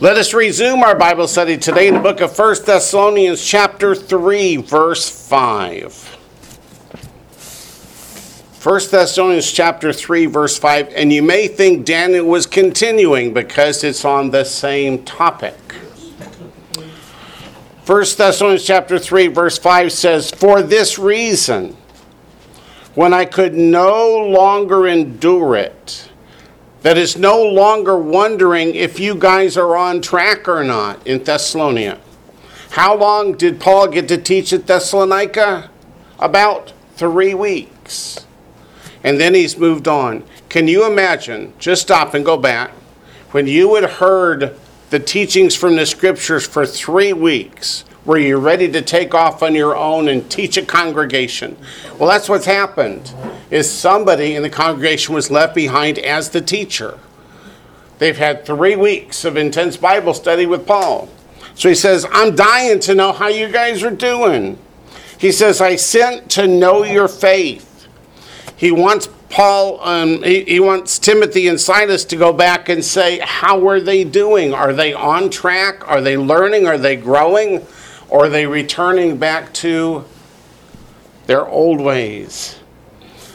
Let us resume our Bible study today in the book of 1 Thessalonians, chapter 3, verse 5. 1 Thessalonians chapter 3 verse 5 and you may think Daniel was continuing because it's on the same topic. 1 Thessalonians chapter 3 verse 5 says for this reason when I could no longer endure it that is no longer wondering if you guys are on track or not in Thessalonica. How long did Paul get to teach at Thessalonica? About 3 weeks and then he's moved on. Can you imagine, just stop and go back, when you had heard the teachings from the scriptures for three weeks, were you're ready to take off on your own and teach a congregation? Well, that's what's happened. Is somebody in the congregation was left behind as the teacher. They've had three weeks of intense Bible study with Paul. So he says, I'm dying to know how you guys are doing. He says, I sent to know your faith he wants Paul, um, he, he wants Timothy and Silas to go back and say, How are they doing? Are they on track? Are they learning? Are they growing? Or are they returning back to their old ways?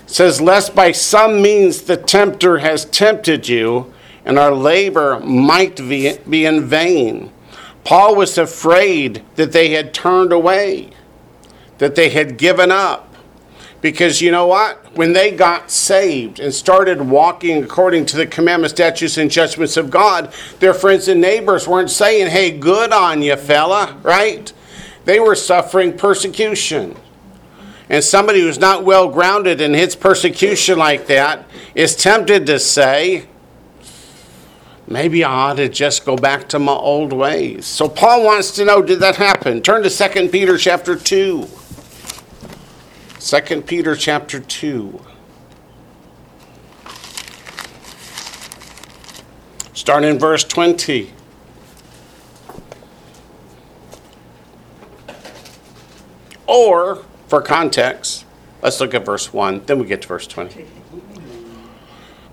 It says, Lest by some means the tempter has tempted you, and our labor might be, in vain. Paul was afraid that they had turned away, that they had given up. Because you know what? When they got saved and started walking according to the commandments, statutes, and judgments of God, their friends and neighbors weren't saying, hey, good on you, fella, right? They were suffering persecution. And somebody who's not well grounded and hits persecution like that is tempted to say, maybe I ought to just go back to my old ways. So Paul wants to know, did that happen? Turn to 2 Peter chapter 2. 2 Peter chapter 2. Start in verse 20. Or, for context, let's look at verse 1, then we get to verse 20.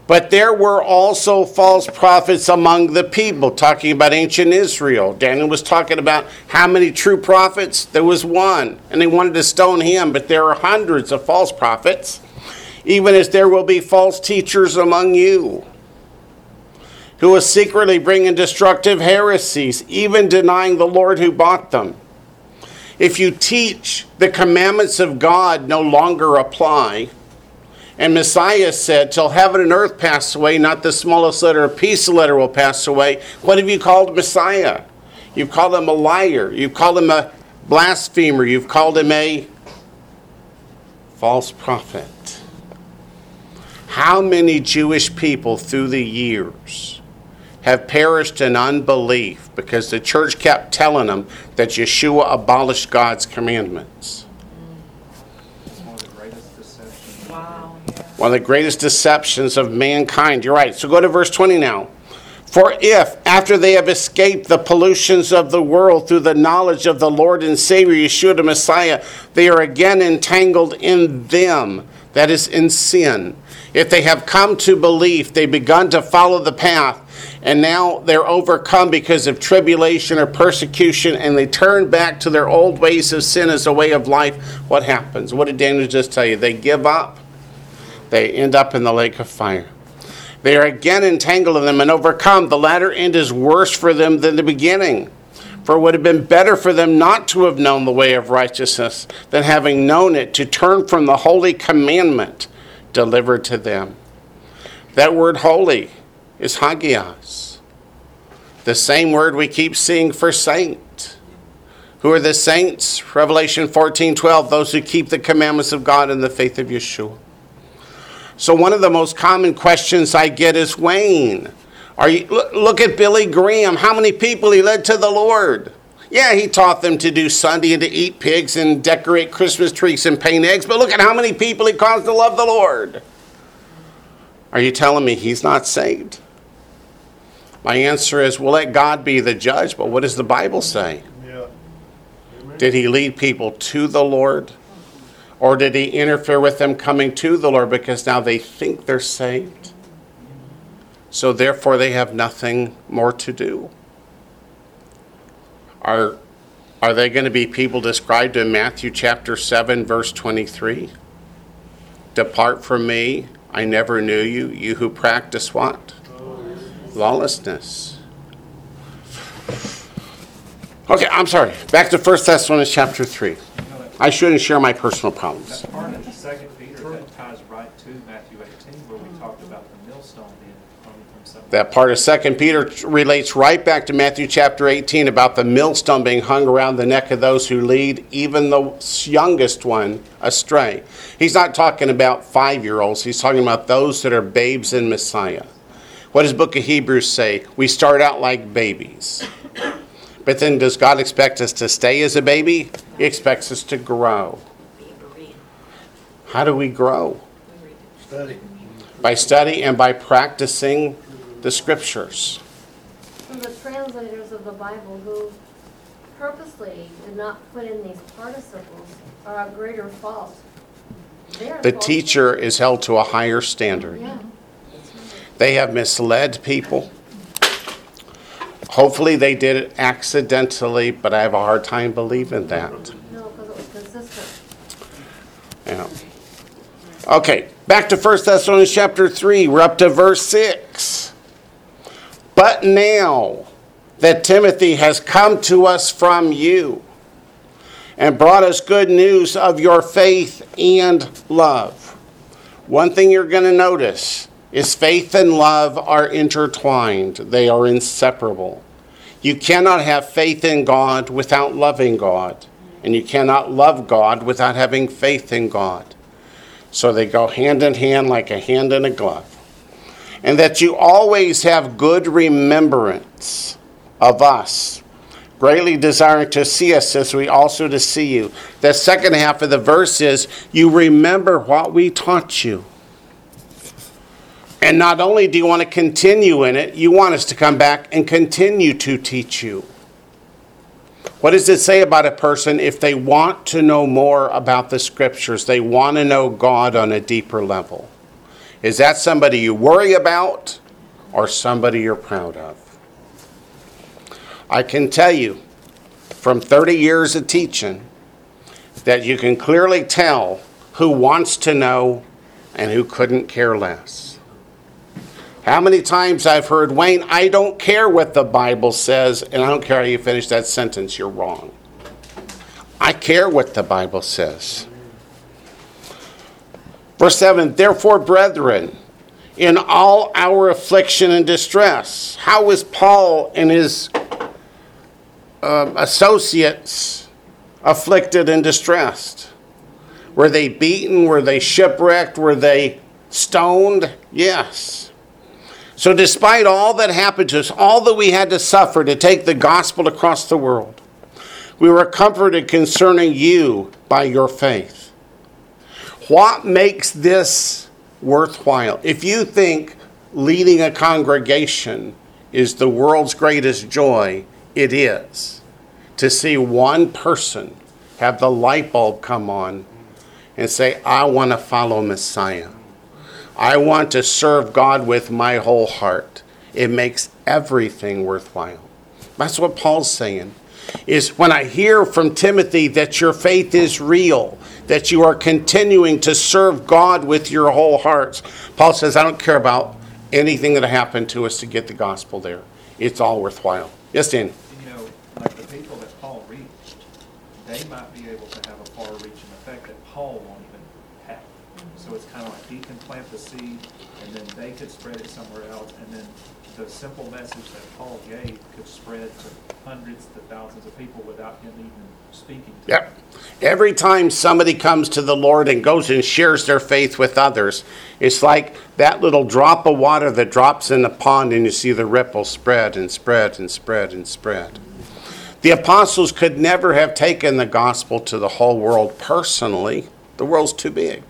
But there were also false prophets among the people, talking about ancient Israel. Daniel was talking about how many true prophets? There was one, and they wanted to stone him, but there are hundreds of false prophets, even as there will be false teachers among you, who will secretly bring in destructive heresies, even denying the Lord who bought them. If you teach the commandments of God no longer apply, and Messiah said, Till heaven and earth pass away, not the smallest letter, a piece of letter will pass away. What have you called Messiah? You've called him a liar. You've called him a blasphemer. You've called him a false prophet. How many Jewish people through the years have perished in unbelief because the church kept telling them that Yeshua abolished God's commandments? One of the greatest deceptions of mankind. You're right. So go to verse 20 now. For if, after they have escaped the pollutions of the world through the knowledge of the Lord and Savior Yeshua the Messiah, they are again entangled in them, that is, in sin. If they have come to belief, they've begun to follow the path, and now they're overcome because of tribulation or persecution, and they turn back to their old ways of sin as a way of life, what happens? What did Daniel just tell you? They give up they end up in the lake of fire. They are again entangled in them and overcome. The latter end is worse for them than the beginning. For it would have been better for them not to have known the way of righteousness than having known it to turn from the holy commandment delivered to them. That word holy is hagios, the same word we keep seeing for saint. Who are the saints? Revelation 14 12, those who keep the commandments of God and the faith of Yeshua. So one of the most common questions I get is Wayne, are you look at Billy Graham, how many people he led to the Lord? Yeah, he taught them to do Sunday and to eat pigs and decorate Christmas trees and paint eggs, but look at how many people he caused to love the Lord. Are you telling me he's not saved? My answer is we'll let God be the judge, but what does the Bible say? Yeah. Did he lead people to the Lord? Or did he interfere with them coming to the Lord because now they think they're saved? So therefore they have nothing more to do. Are, are they going to be people described in Matthew chapter 7, verse 23? Depart from me, I never knew you, you who practice what? Lawlessness. Okay, I'm sorry. Back to 1 Thessalonians chapter 3. I shouldn't share my personal problems. That part of the second Peter, that ties right to Matthew 18, where we talked about the millstone being hung from some. That part of 2 Peter relates right back to Matthew chapter 18 about the millstone being hung around the neck of those who lead even the youngest one astray. He's not talking about five year olds, he's talking about those that are babes in Messiah. What does book of Hebrews say? We start out like babies. But then does God expect us to stay as a baby? He expects us to grow. How do we grow? Study. By study and by practicing the scriptures. From the translators of the Bible who purposely did not put in these participles are a greater fault. The fault- teacher is held to a higher standard. Yeah. They have misled people. Hopefully, they did it accidentally, but I have a hard time believing that. No, because it was consistent. Yeah. Okay, back to 1 Thessalonians chapter 3. We're up to verse 6. But now that Timothy has come to us from you and brought us good news of your faith and love. One thing you're going to notice is faith and love are intertwined, they are inseparable. You cannot have faith in God without loving God, and you cannot love God without having faith in God. So they go hand in hand like a hand in a glove. And that you always have good remembrance of us, greatly desiring to see us as we also to see you. The second half of the verse is you remember what we taught you. And not only do you want to continue in it, you want us to come back and continue to teach you. What does it say about a person if they want to know more about the scriptures? They want to know God on a deeper level. Is that somebody you worry about or somebody you're proud of? I can tell you from 30 years of teaching that you can clearly tell who wants to know and who couldn't care less. How many times I've heard, Wayne, I don't care what the Bible says, and I don't care how you finish that sentence, you're wrong. I care what the Bible says. Verse 7 Therefore, brethren, in all our affliction and distress, how was Paul and his uh, associates afflicted and distressed? Were they beaten? Were they shipwrecked? Were they stoned? Yes. So, despite all that happened to us, all that we had to suffer to take the gospel across the world, we were comforted concerning you by your faith. What makes this worthwhile? If you think leading a congregation is the world's greatest joy, it is. To see one person have the light bulb come on and say, I want to follow Messiah. I want to serve God with my whole heart. It makes everything worthwhile. That's what Paul's saying. Is when I hear from Timothy that your faith is real, that you are continuing to serve God with your whole hearts. Paul says, I don't care about anything that happened to us to get the gospel there. It's all worthwhile. Yes, Dan. You know, like the people that Paul reached, they might be able to have a far-reaching effect that Paul won't even have. So it's kind of like he can plant the seed, and then they could spread it somewhere else, and then the simple message that Paul gave could spread to hundreds to thousands of people without him even speaking to them. Yep. Every time somebody comes to the Lord and goes and shares their faith with others, it's like that little drop of water that drops in the pond and you see the ripples spread and spread and spread and spread. The apostles could never have taken the gospel to the whole world personally. The world's too big.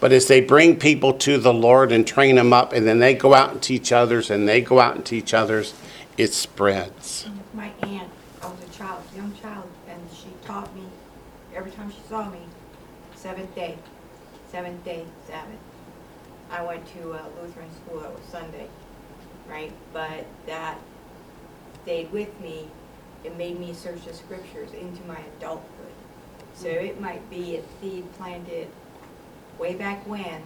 But as they bring people to the Lord and train them up, and then they go out and teach others, and they go out and teach others, it spreads. My aunt, I was a child, young child, and she taught me, every time she saw me, seventh day, seventh day, Sabbath. I went to a Lutheran school, it was Sunday, right? But that stayed with me it made me search the scriptures into my adulthood. So mm. it might be a seed planted way back when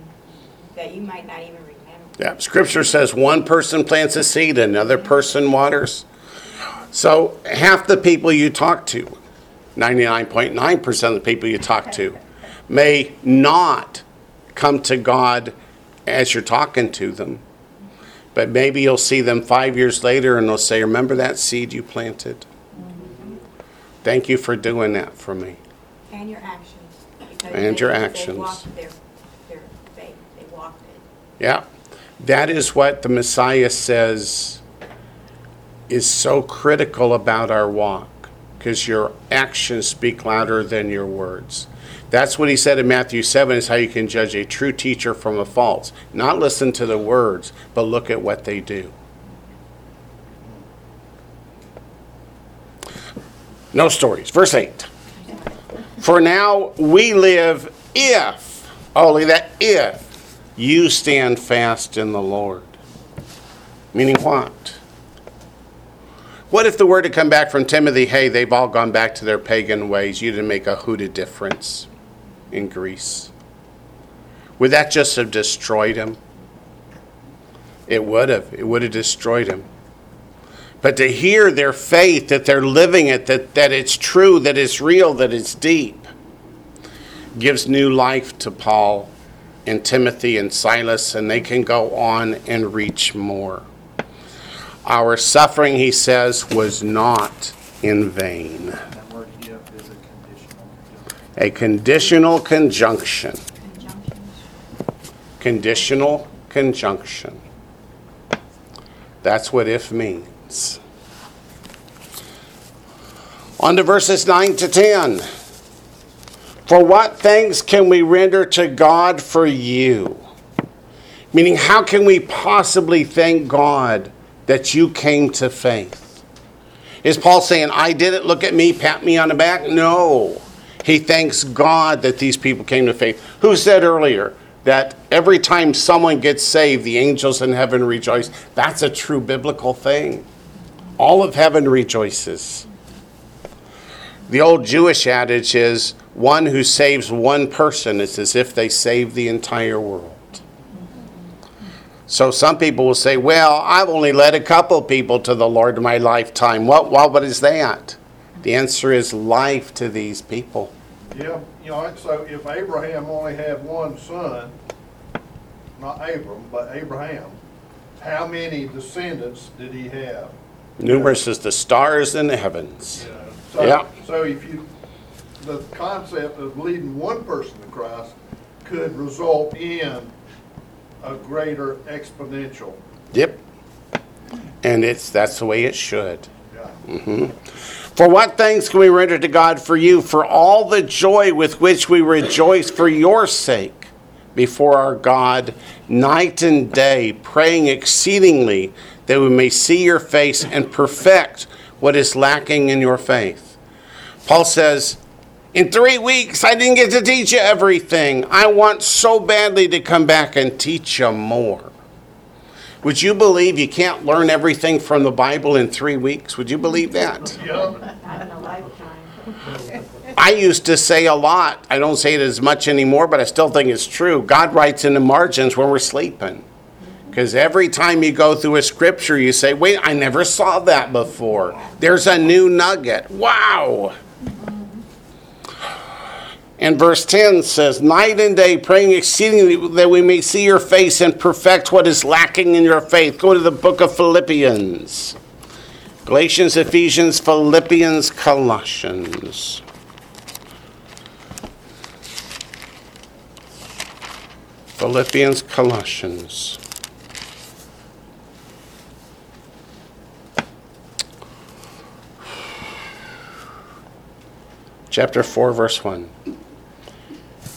that you might not even remember. Yeah, scripture says one person plants a seed, another person waters. So half the people you talk to, 99.9% of the people you talk to, may not come to God as you're talking to them. But maybe you'll see them five years later and they'll say, Remember that seed you planted? Mm-hmm. Thank you for doing that for me. And your actions. And your actions. walked their, their faith, they walked it. Yeah. That is what the Messiah says is so critical about our walk because your actions speak louder than your words. That's what he said in Matthew 7 is how you can judge a true teacher from a false. Not listen to the words, but look at what they do. No stories. Verse 8. For now we live if, only that if, you stand fast in the Lord. Meaning what? What if the word had come back from Timothy, hey, they've all gone back to their pagan ways, you didn't make a hoot of difference in Greece? Would that just have destroyed him? It would have. It would have destroyed him. But to hear their faith, that they're living it, that, that it's true, that it's real, that it's deep, gives new life to Paul and Timothy and Silas, and they can go on and reach more. Our suffering, he says, was not in vain. A conditional. A conditional conjunction. Conditional conjunction. That's what if means. On to verses 9 to 10. For what thanks can we render to God for you? Meaning, how can we possibly thank God that you came to faith? Is Paul saying, I did it, look at me, pat me on the back? No. He thanks God that these people came to faith. Who said earlier that every time someone gets saved, the angels in heaven rejoice? That's a true biblical thing. All of heaven rejoices. The old Jewish adage is one who saves one person is as if they saved the entire world. So some people will say, well, I've only led a couple people to the Lord in my lifetime. What, what, what is that? The answer is life to these people. Yeah, you know, so if Abraham only had one son, not Abram, but Abraham, how many descendants did he have? Numerous as the stars in the heavens. So, Yeah. So if you, the concept of leading one person to Christ could result in a greater exponential. Yep. And it's that's the way it should. Yeah. Mhm. For what thanks can we render to God for you, for all the joy with which we rejoice for your sake before our God night and day, praying exceedingly that we may see your face and perfect what is lacking in your faith. Paul says, In three weeks, I didn't get to teach you everything. I want so badly to come back and teach you more. Would you believe you can't learn everything from the Bible in three weeks? Would you believe that? Yeah. Not in a lifetime. I used to say a lot. I don't say it as much anymore, but I still think it's true. God writes in the margins when we're sleeping. Because every time you go through a scripture, you say, wait, I never saw that before. There's a new nugget. Wow. And verse 10 says, Night and day praying exceedingly that we may see your face and perfect what is lacking in your faith. Go to the book of Philippians. Galatians, Ephesians, Philippians, Colossians. Philippians, Colossians. Chapter 4, verse 1.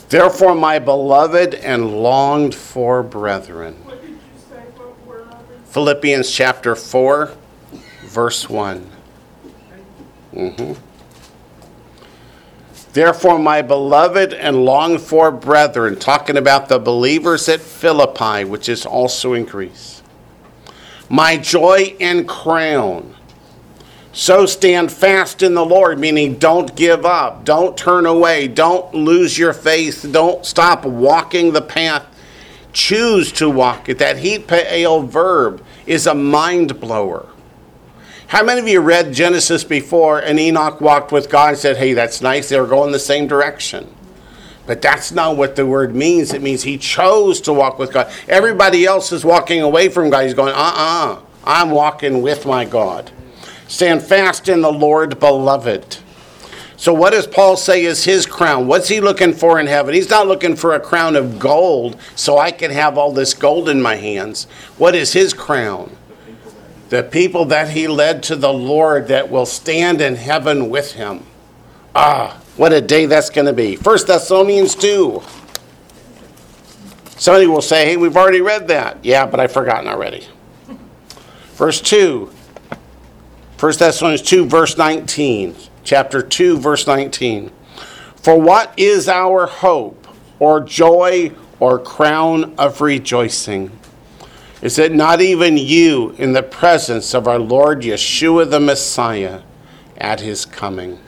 Therefore, my beloved and longed for brethren. What did you say? Philippians chapter 4, verse 1. Mhm. Therefore, my beloved and longed for brethren, talking about the believers at Philippi, which is also in Greece, my joy and crown. So stand fast in the Lord, meaning don't give up, don't turn away, don't lose your faith, don't stop walking the path. Choose to walk it. That hitpael verb is a mind blower. How many of you read Genesis before and Enoch walked with God and said, hey, that's nice, they were going the same direction? But that's not what the word means. It means he chose to walk with God. Everybody else is walking away from God. He's going, uh uh-uh, uh, i am walking with my God. Stand fast in the Lord, beloved. So, what does Paul say is his crown? What's he looking for in heaven? He's not looking for a crown of gold so I can have all this gold in my hands. What is his crown? The people that he led to the Lord that will stand in heaven with him. Ah, what a day that's going to be. 1 Thessalonians 2. Somebody will say, hey, we've already read that. Yeah, but I've forgotten already. Verse 2. 1 Thessalonians 2, verse 19. Chapter 2, verse 19. For what is our hope, or joy, or crown of rejoicing? Is it not even you in the presence of our Lord Yeshua the Messiah at his coming?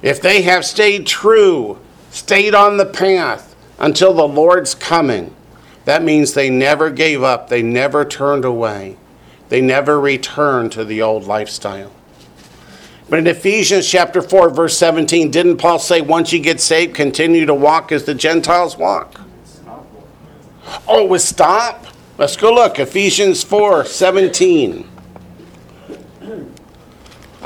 If they have stayed true, stayed on the path until the Lord's coming, that means they never gave up, they never turned away, they never return to the old lifestyle. But in Ephesians chapter 4, verse 17, didn't Paul say, once you get saved, continue to walk as the Gentiles walk? Oh, it stop? Let's go look. Ephesians 4, 17.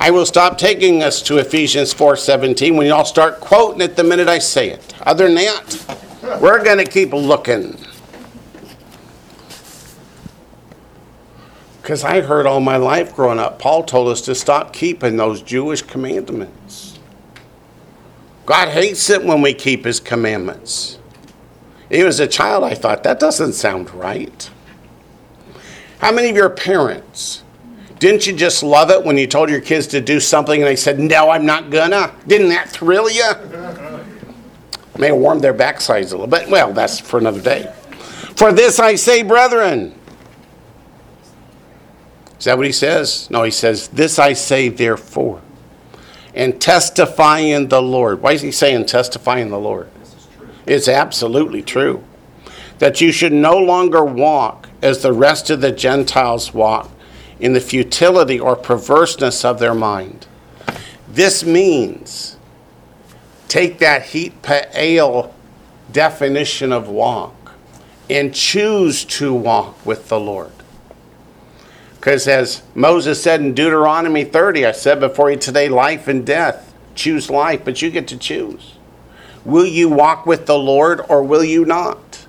I will stop taking us to Ephesians 4:17 when y'all start quoting it the minute I say it. Other than that, we're going to keep looking. Because I heard all my life growing up, Paul told us to stop keeping those Jewish commandments. God hates it when we keep his commandments. Even as a child, I thought, that doesn't sound right. How many of your parents didn't you just love it when you told your kids to do something and they said, No, I'm not gonna? Didn't that thrill you? May have warmed their backsides a little bit. Well, that's for another day. For this I say, brethren. Is that what he says? No, he says, This I say, therefore, and testify in the Lord. Why is he saying testify in the Lord? It's absolutely true. That you should no longer walk as the rest of the Gentiles walk in the futility or perverseness of their mind. This means take that hitpael definition of walk and choose to walk with the Lord. Because as Moses said in Deuteronomy 30, I said before you today, life and death. Choose life, but you get to choose. Will you walk with the Lord or will you not?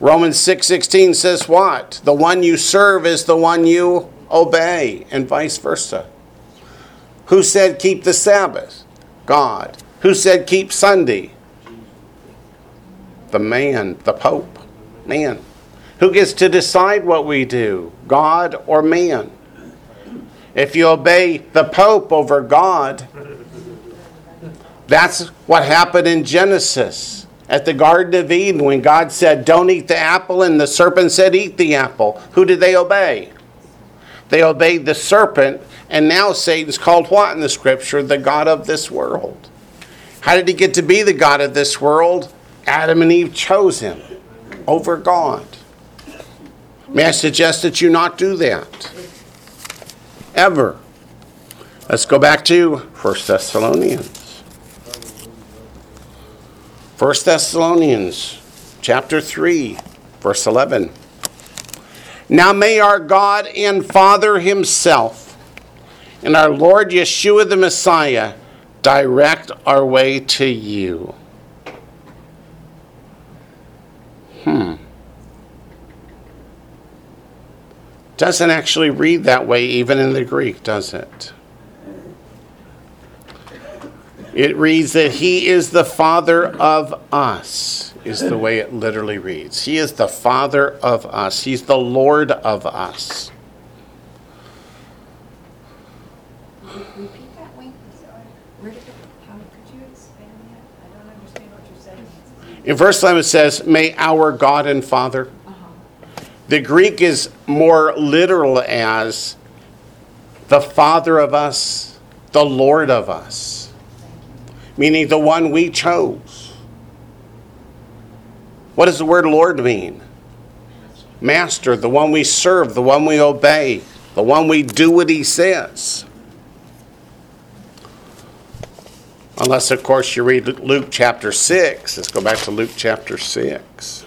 Romans 6:16 says what? The one you serve is the one you obey and vice versa. Who said keep the Sabbath? God. Who said keep Sunday? The man, the pope. Man. Who gets to decide what we do? God or man? If you obey the pope over God, that's what happened in Genesis at the Garden of Eden when God said, Don't eat the apple, and the serpent said, Eat the apple. Who did they obey? They obeyed the serpent, and now Satan's called what in the scripture? The God of this world. How did he get to be the God of this world? Adam and Eve chose him over God. May I suggest that you not do that? Ever. Let's go back to 1 Thessalonians. 1 Thessalonians chapter 3, verse 11. Now may our God and Father Himself and our Lord Yeshua the Messiah direct our way to you. Doesn't actually read that way, even in the Greek, does it? It reads that He is the Father of us, is the way it literally reads. He is the Father of us, He's the Lord of us. Repeat that, Wayne, sorry. Where did it, how, could you expand that? I don't understand what you're saying. In verse 11 it says, May our God and Father. The Greek is more literal as, the Father of us, the Lord of us, meaning the one we chose. What does the word Lord mean? Master, the one we serve, the one we obey, the one we do what he says. Unless, of course, you read Luke chapter 6. Let's go back to Luke chapter 6.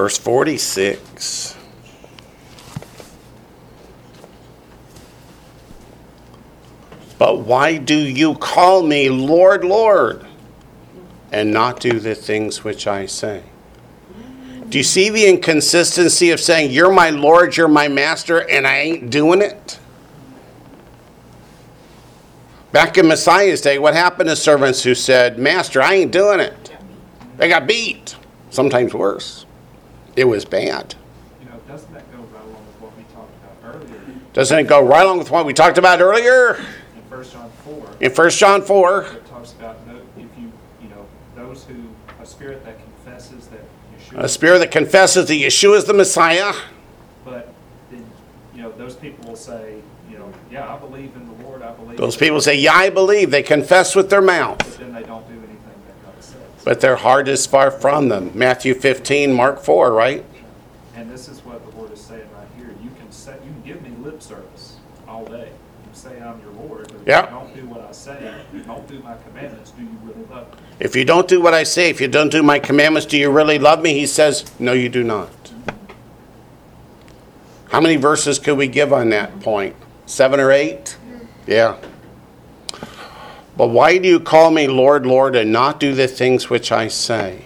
Verse 46. But why do you call me Lord, Lord, and not do the things which I say? Do you see the inconsistency of saying, You're my Lord, you're my master, and I ain't doing it? Back in Messiah's day, what happened to servants who said, Master, I ain't doing it? They got beat, sometimes worse. It was bad. You know, doesn't that go right along with what we talked about earlier Doesn't it go right along with what we talked about earlier in First John four? in 1 John 4? It talks about, if you, you know, those who, a spirit that confesses that A Yeshua, spirit that confesses that Yeshua is the Messiah. but then, you know, those people will say, you know, yeah, I believe in the Lord, I believe. Those people say, Yeah, I believe. They confess with their mouth, But then they don't do anything that God says. But their heart is far from them. Matthew 15, Mark 4, right? And this is what the Lord is saying right here. You can say, you can give me lip service all day. You can say I'm your Lord, but if Yeah. you don't do what I say, if you don't do my commandments, do you really love me? If you don't do what I say, if you don't do my commandments, do you really love me? He says, No, you do not. How many verses could we give on that point? Seven or eight? Mm-hmm. Yeah. But why do you call me Lord, Lord, and not do the things which I say?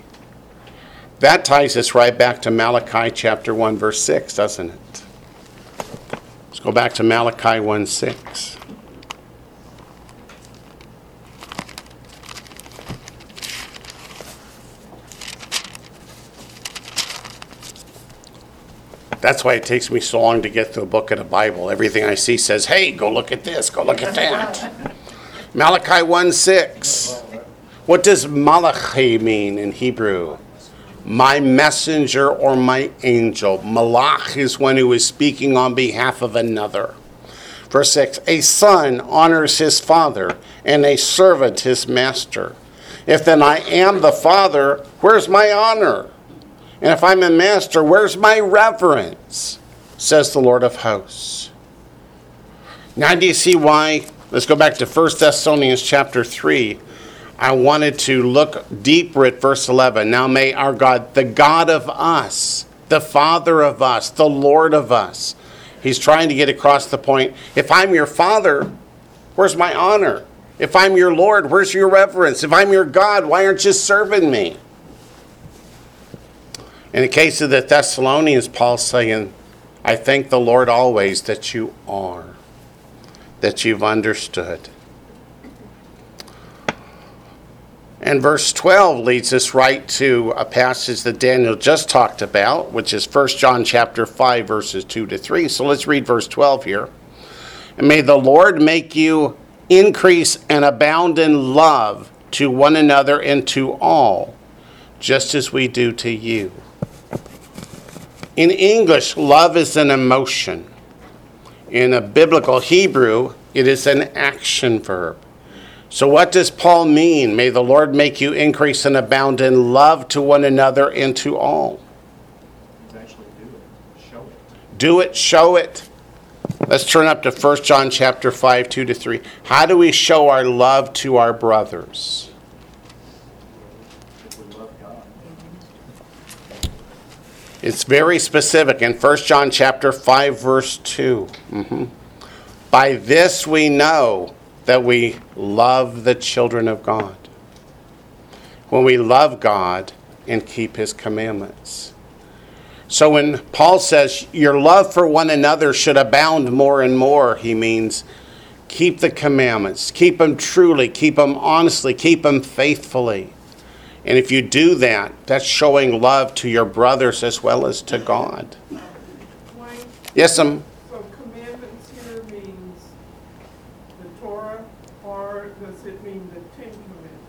That ties us right back to Malachi chapter 1, verse 6, doesn't it? Let's go back to Malachi 1 6. That's why it takes me so long to get through a book of the Bible. Everything I see says, hey, go look at this, go look at that. Malachi 1 6. What does Malachi mean in Hebrew? My messenger or my angel. Malach is one who is speaking on behalf of another. Verse 6 A son honors his father, and a servant his master. If then I am the father, where's my honor? And if I'm a master, where's my reverence? Says the Lord of hosts. Now, do you see why? Let's go back to 1 Thessalonians chapter 3. I wanted to look deeper at verse 11. Now, may our God, the God of us, the Father of us, the Lord of us, he's trying to get across the point. If I'm your Father, where's my honor? If I'm your Lord, where's your reverence? If I'm your God, why aren't you serving me? In the case of the Thessalonians, Paul's saying, I thank the Lord always that you are, that you've understood. And verse 12 leads us right to a passage that Daniel just talked about, which is 1 John chapter 5 verses 2 to 3. So let's read verse 12 here. And may the Lord make you increase and abound in love to one another and to all, just as we do to you. In English, love is an emotion. In a biblical Hebrew, it is an action verb. So, what does Paul mean? May the Lord make you increase and abound in love to one another and to all. Actually do it, show it. Do it, show it. Let's turn up to 1 John chapter 5, 2 to 3. How do we show our love to our brothers? If we love God. It's very specific in 1 John chapter 5 verse 2. Mhm. By this we know that we love the children of God. When we love God and keep his commandments. So when Paul says your love for one another should abound more and more, he means keep the commandments, keep them truly, keep them honestly, keep them faithfully. And if you do that, that's showing love to your brothers as well as to God. Yes, um, so commandments here means the Torah, or does it mean the Ten Commandments?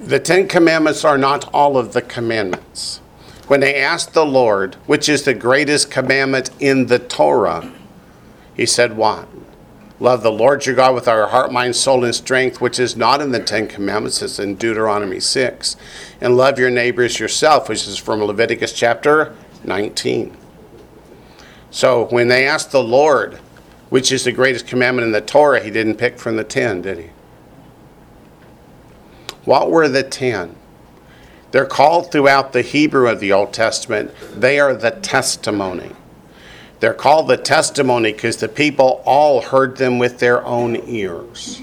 The Ten Commandments are not all of the commandments. When they asked the Lord, which is the greatest commandment in the Torah, he said, What? Love the Lord your God with our heart, mind, soul, and strength, which is not in the Ten Commandments, it's in Deuteronomy 6. And love your neighbors yourself, which is from Leviticus chapter 19. So when they asked the Lord, which is the greatest commandment in the Torah, he didn't pick from the ten, did he? What were the ten? They're called throughout the Hebrew of the Old Testament, they are the testimony. They're called the testimony because the people all heard them with their own ears.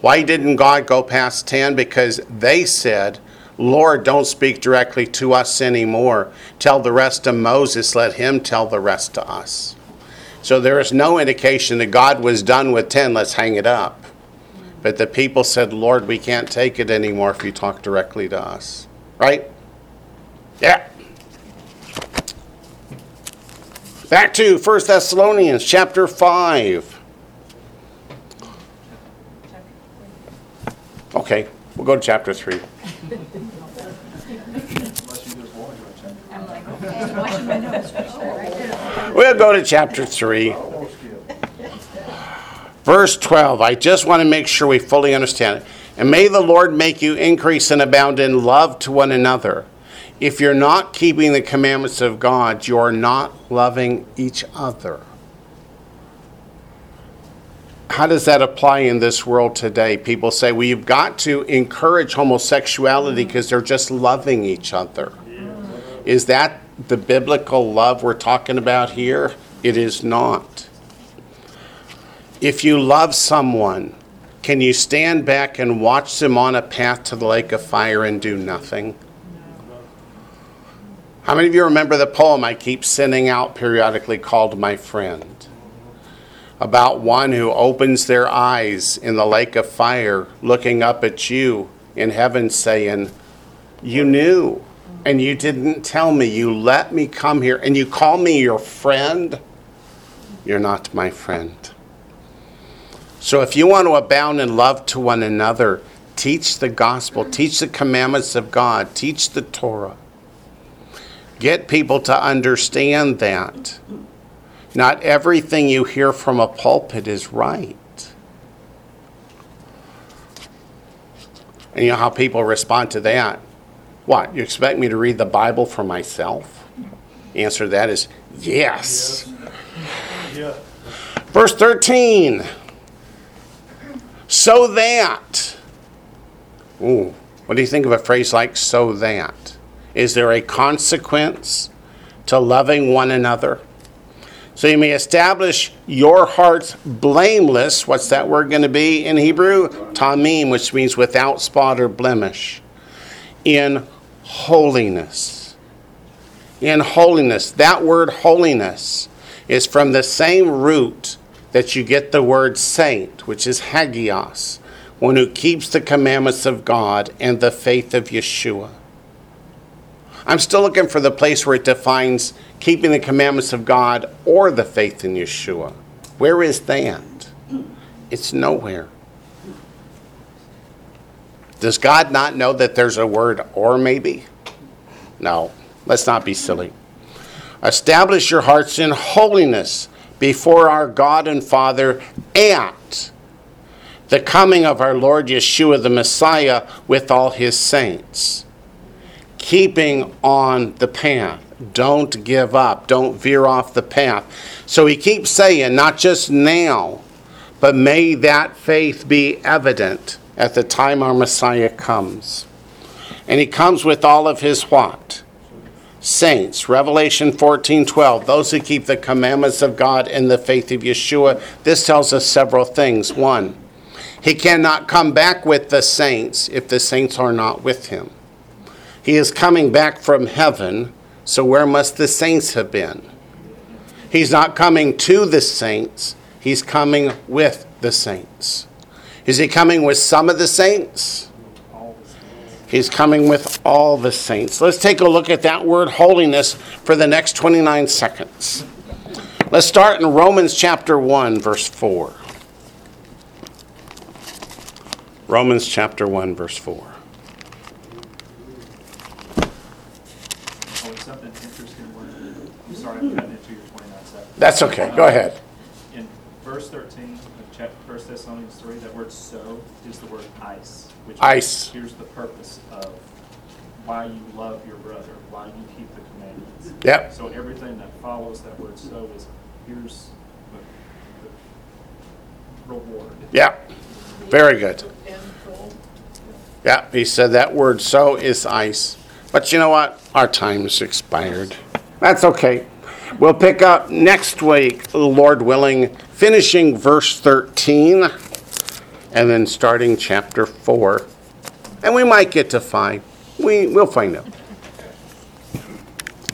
Why didn't God go past 10? Because they said, Lord, don't speak directly to us anymore. Tell the rest to Moses, let him tell the rest to us. So there is no indication that God was done with 10, let's hang it up. But the people said, Lord, we can't take it anymore if you talk directly to us. Right? Yeah. Back to 1 Thessalonians chapter 5. Okay, we'll go to chapter 3. Unless you just want to go check. I'm like, okay, watching my notes, right there. We'll go to chapter 3. Verse 12, I just want to make sure we fully understand it. And may the Lord make you increase and abound in love to one another. If you're not keeping the commandments of God, you're not loving each other. How does that apply in this world today? People say, well, you've got to encourage homosexuality because they're just loving each other. Is that the biblical love we're talking about here? It is not. If you love someone, can you stand back and watch them on a path to the lake of fire and do nothing? How many of you remember the poem I keep sending out periodically called My Friend? About one who opens their eyes in the lake of fire, looking up at you in heaven, saying, You knew, and you didn't tell me. You let me come here, and you call me your friend. You're not my friend. So if you want to abound in love to one another, teach the gospel, teach the commandments of God, teach the Torah. Get people to understand that. Not everything you hear from a pulpit is right. And you know how people respond to that? What, you expect me to read the Bible for myself? Answer to that is yes. Yeah. Verse 13. So that. Ooh, what do you think of a phrase like so that? Is there a consequence to loving one another? So you may establish your hearts blameless. What's that word going to be in Hebrew? Tamim, which means without spot or blemish. In holiness. In holiness. That word holiness is from the same root that you get the word saint, which is hagios, one who keeps the commandments of God and the faith of Yeshua. I'm still looking for the place where it defines keeping the commandments of God or the faith in Yeshua. Where is that? It's nowhere. Does God not know that there's a word or maybe? No, let's not be silly. Establish your hearts in holiness before our God and Father at the coming of our Lord Yeshua the Messiah with all his saints. Keeping on the path. Don't give up. Don't veer off the path. So he keeps saying, not just now, but may that faith be evident at the time our Messiah comes. And he comes with all of his what? Saints. Revelation 14 12. Those who keep the commandments of God and the faith of Yeshua. This tells us several things. One, he cannot come back with the saints if the saints are not with him. He is coming back from heaven, so where must the saints have been? He's not coming to the saints, he's coming with the saints. Is he coming with some of the saints? He's coming with all the saints. Let's take a look at that word holiness for the next 29 seconds. Let's start in Romans chapter 1, verse 4. Romans chapter 1, verse 4. Oh, and something interesting, one, I'm sorry, I'm cutting into your twenty-nine seven. That's okay. Go ahead. In verse thirteen of chapter, First Thessalonians three, that word so is the word eis. which is- Eis. Here's the purpose of why you love your brother, why you keep the commandments. Yep. So everything that follows that word so is, here's the, the reward. Yeah. Very good. Yeah, he said that word so is eis. But you know what? Our time is expired. That's okay. We'll pick up next week, Lord willing, finishing verse 13 and then starting chapter 4. And we might get to 5. We, we'll find out.